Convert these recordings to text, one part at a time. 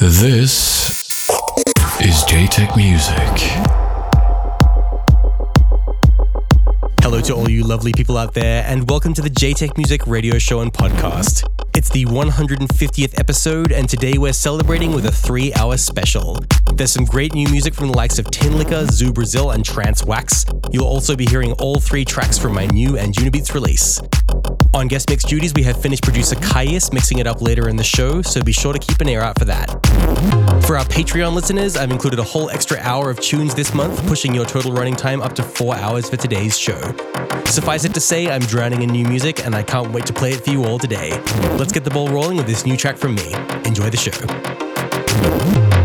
This is JTech Music. Hello to all you lovely people out there, and welcome to the JTech Music radio show and podcast. It's the 150th episode, and today we're celebrating with a three hour special. There's some great new music from the likes of Tinlicker, Zoo Brazil, and Trance Wax. You'll also be hearing all three tracks from my new Anjunabeats release. On guest mix duties, we have Finnish producer Kaius mixing it up later in the show, so be sure to keep an ear out for that. For our Patreon listeners, I've included a whole extra hour of tunes this month, pushing your total running time up to four hours for today's show. Suffice it to say, I'm drowning in new music and I can't wait to play it for you all today. Let's get the ball rolling with this new track from me. Enjoy the show.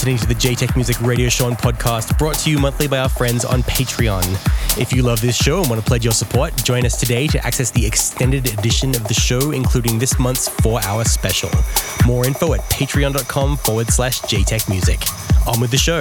Listening to the JTech Music Radio Show and podcast brought to you monthly by our friends on Patreon. If you love this show and want to pledge your support, join us today to access the extended edition of the show, including this month's four hour special. More info at patreon.com forward slash JTech Music. On with the show.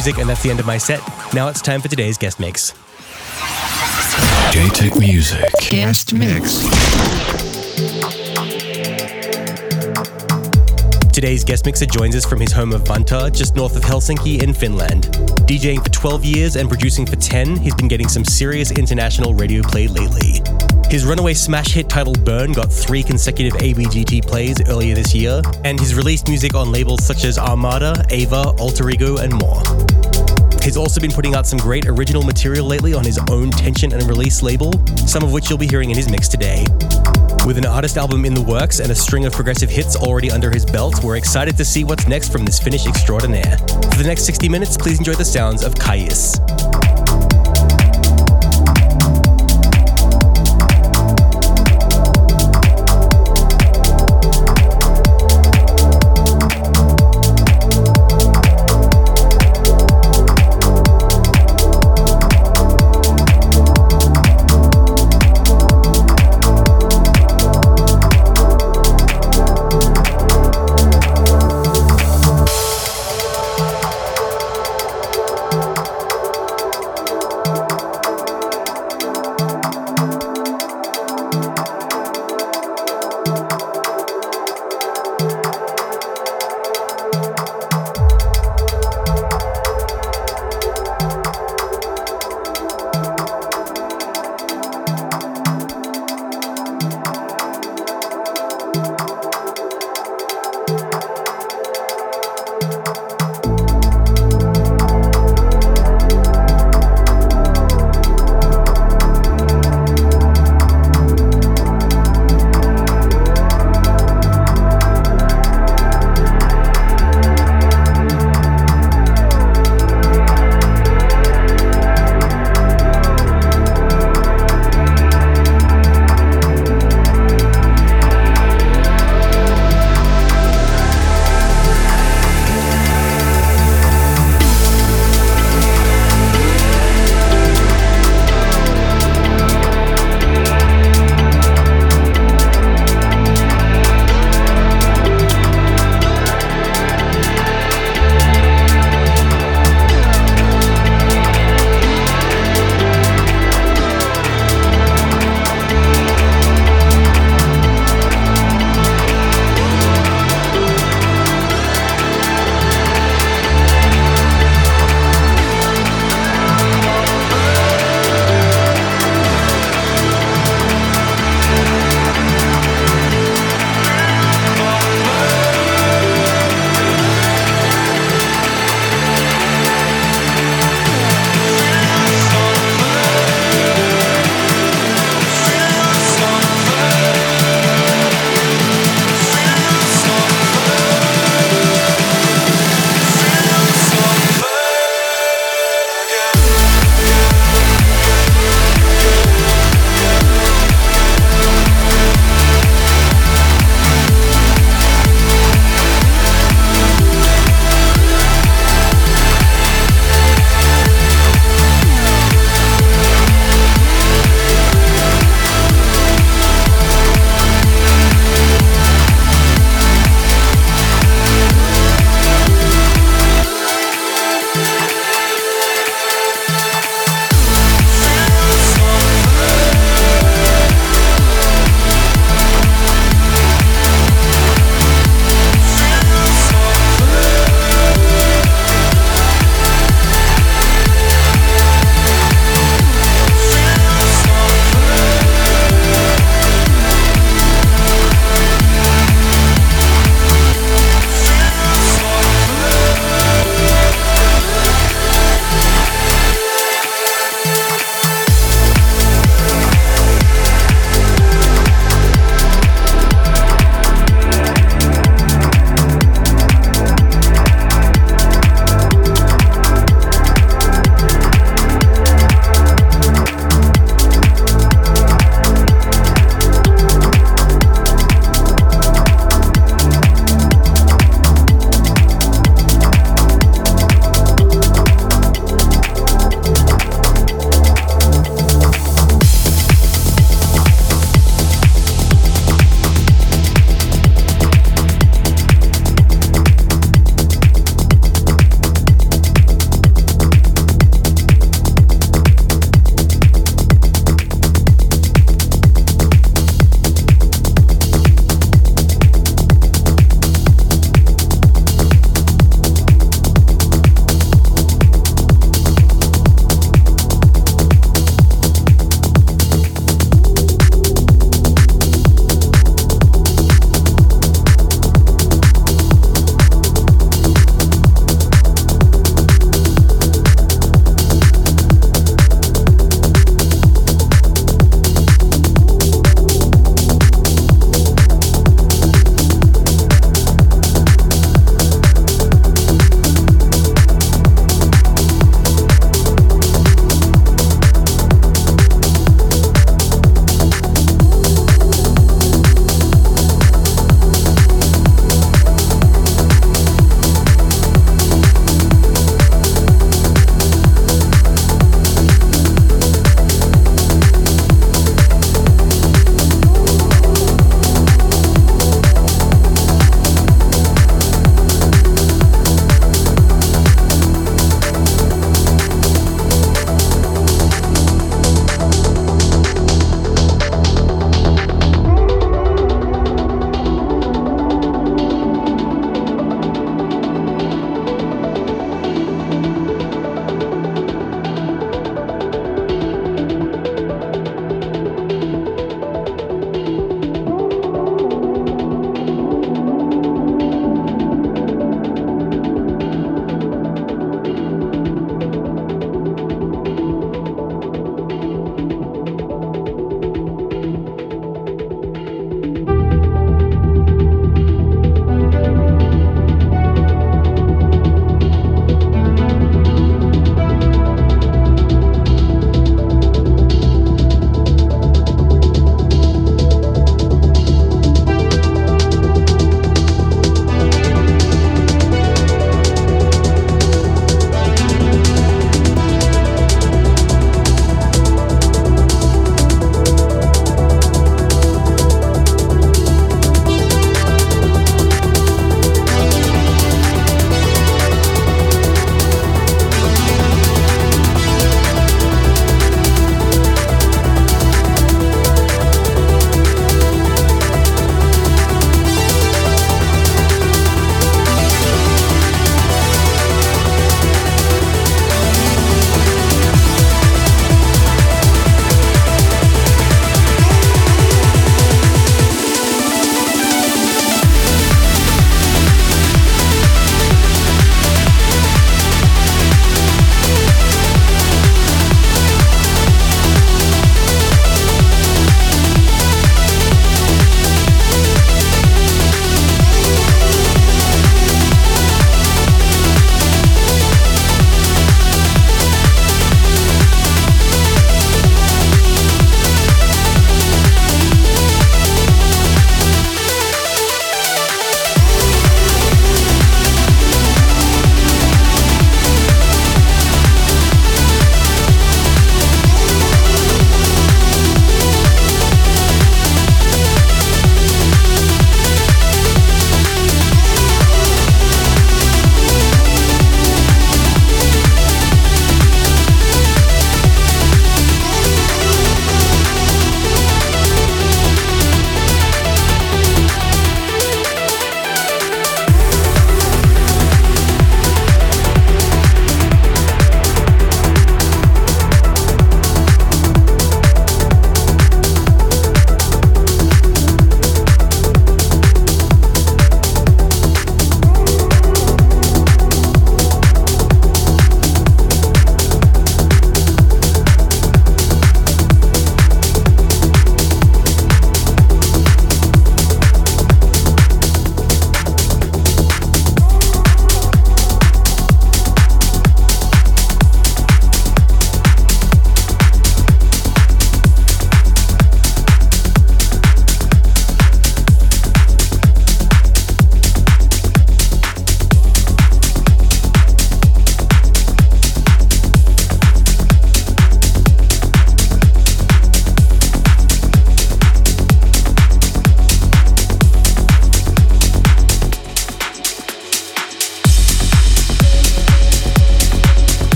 Music, and that's the end of my set. Now it's time for today's guest mix. JTech Music. Guest Mix. Today's guest mixer joins us from his home of Vantaa, just north of Helsinki in Finland. DJing for 12 years and producing for 10, he's been getting some serious international radio play lately. His runaway smash hit titled Burn got three consecutive ABGT plays earlier this year, and he's released music on labels such as Armada, Ava, Alter Ego, and more. He's also been putting out some great original material lately on his own Tension and Release label, some of which you'll be hearing in his mix today. With an artist album in the works and a string of progressive hits already under his belt, we're excited to see what's next from this Finnish extraordinaire. For the next 60 minutes, please enjoy the sounds of Kais.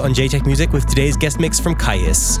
On JTech Music with today's guest mix from Kyuss.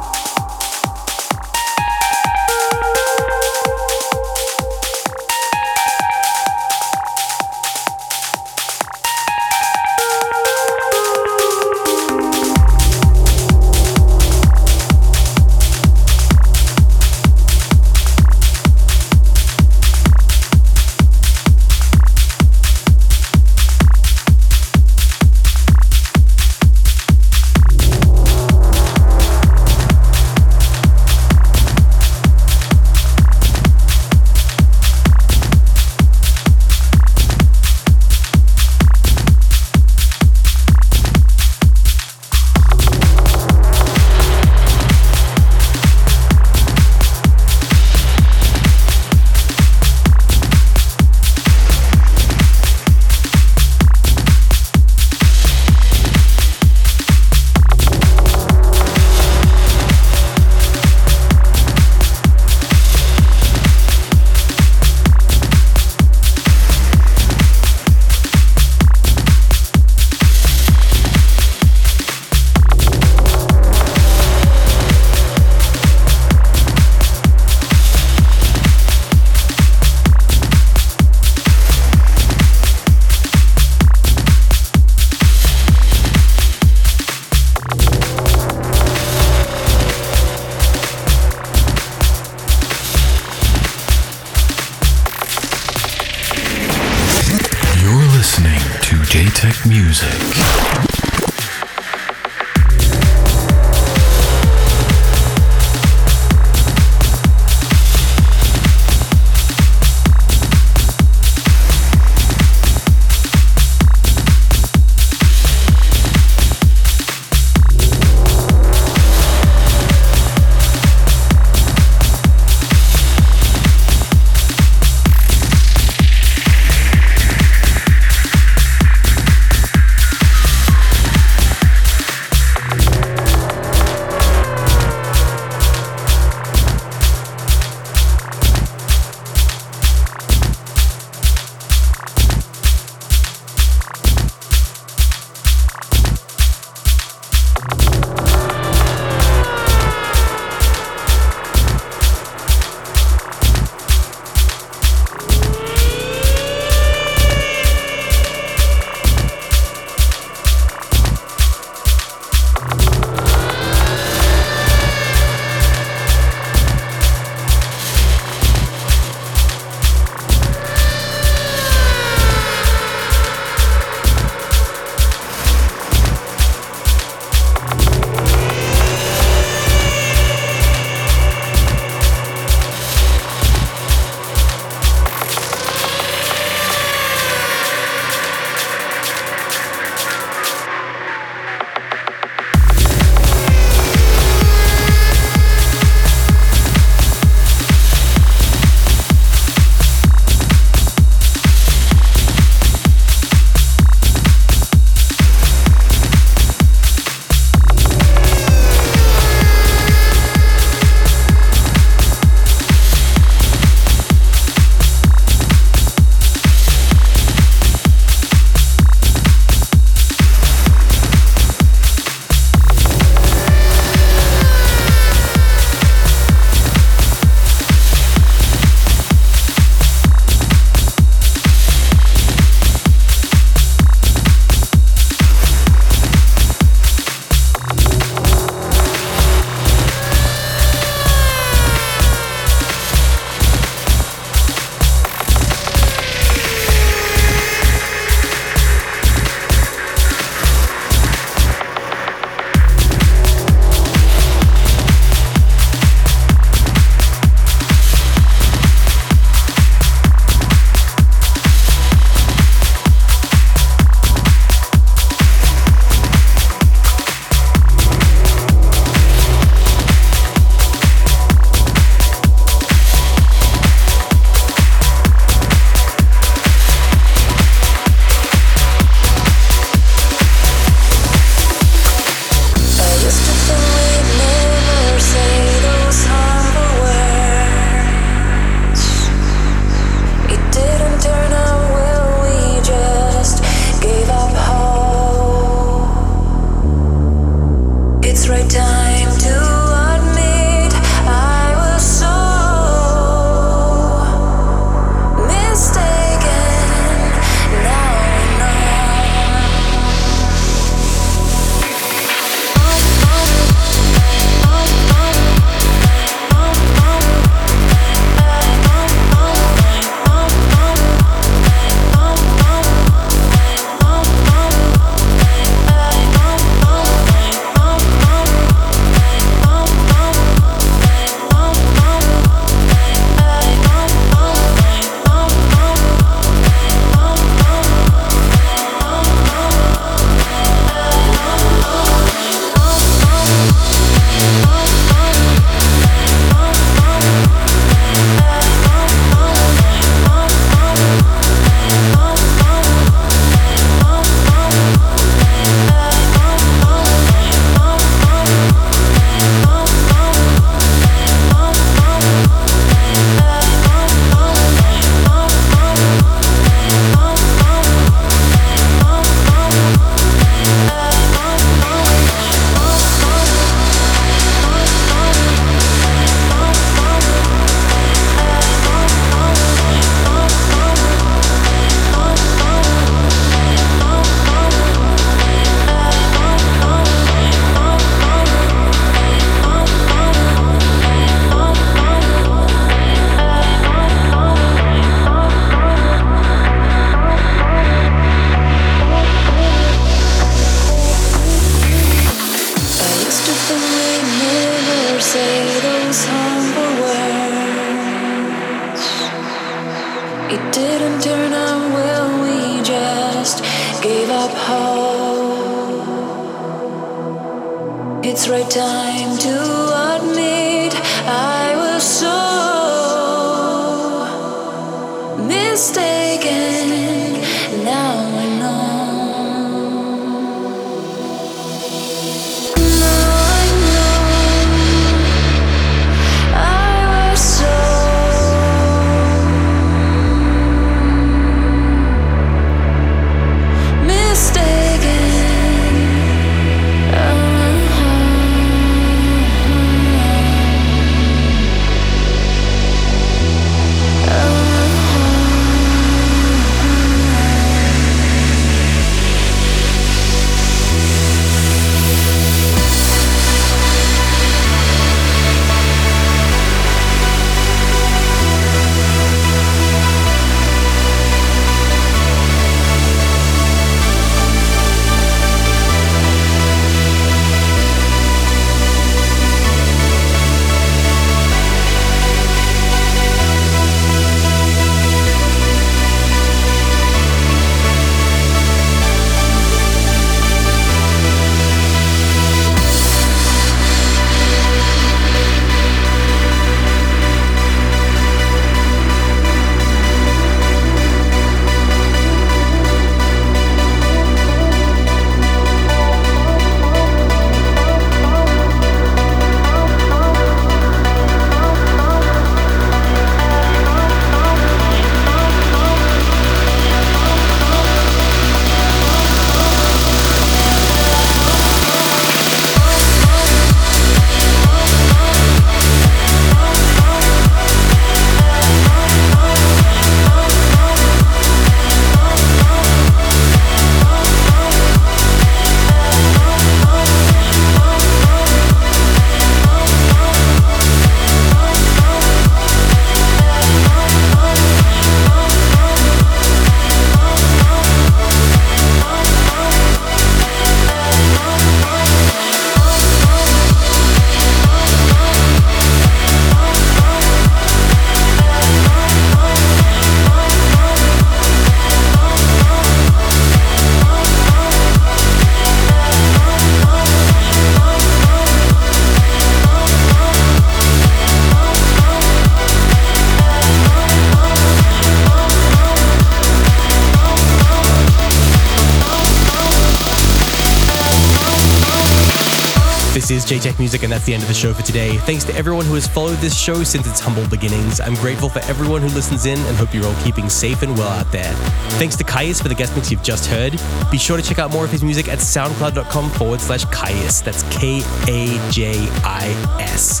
The end of the show for today. Thanks to everyone who has followed this show since its humble beginnings. I'm grateful for everyone who listens in and hope you're all keeping safe and well out there. Thanks to Kajis for the guest mix you've just heard. Be sure to check out more of his music at soundcloud.com forward slash Kajis. That's K A J I S.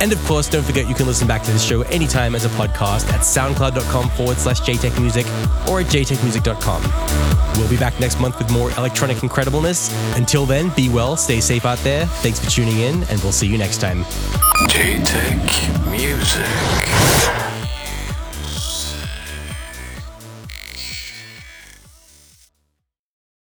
And of course, don't forget you can listen back to this show anytime as a podcast at soundcloud.com forward slash JTech Music or at jtechmusic.com. We'll be back next month with more electronic incredibleness. Until then, be well, stay safe out there. Thanks for tuning in, and we'll see you next time. J-Tech Music.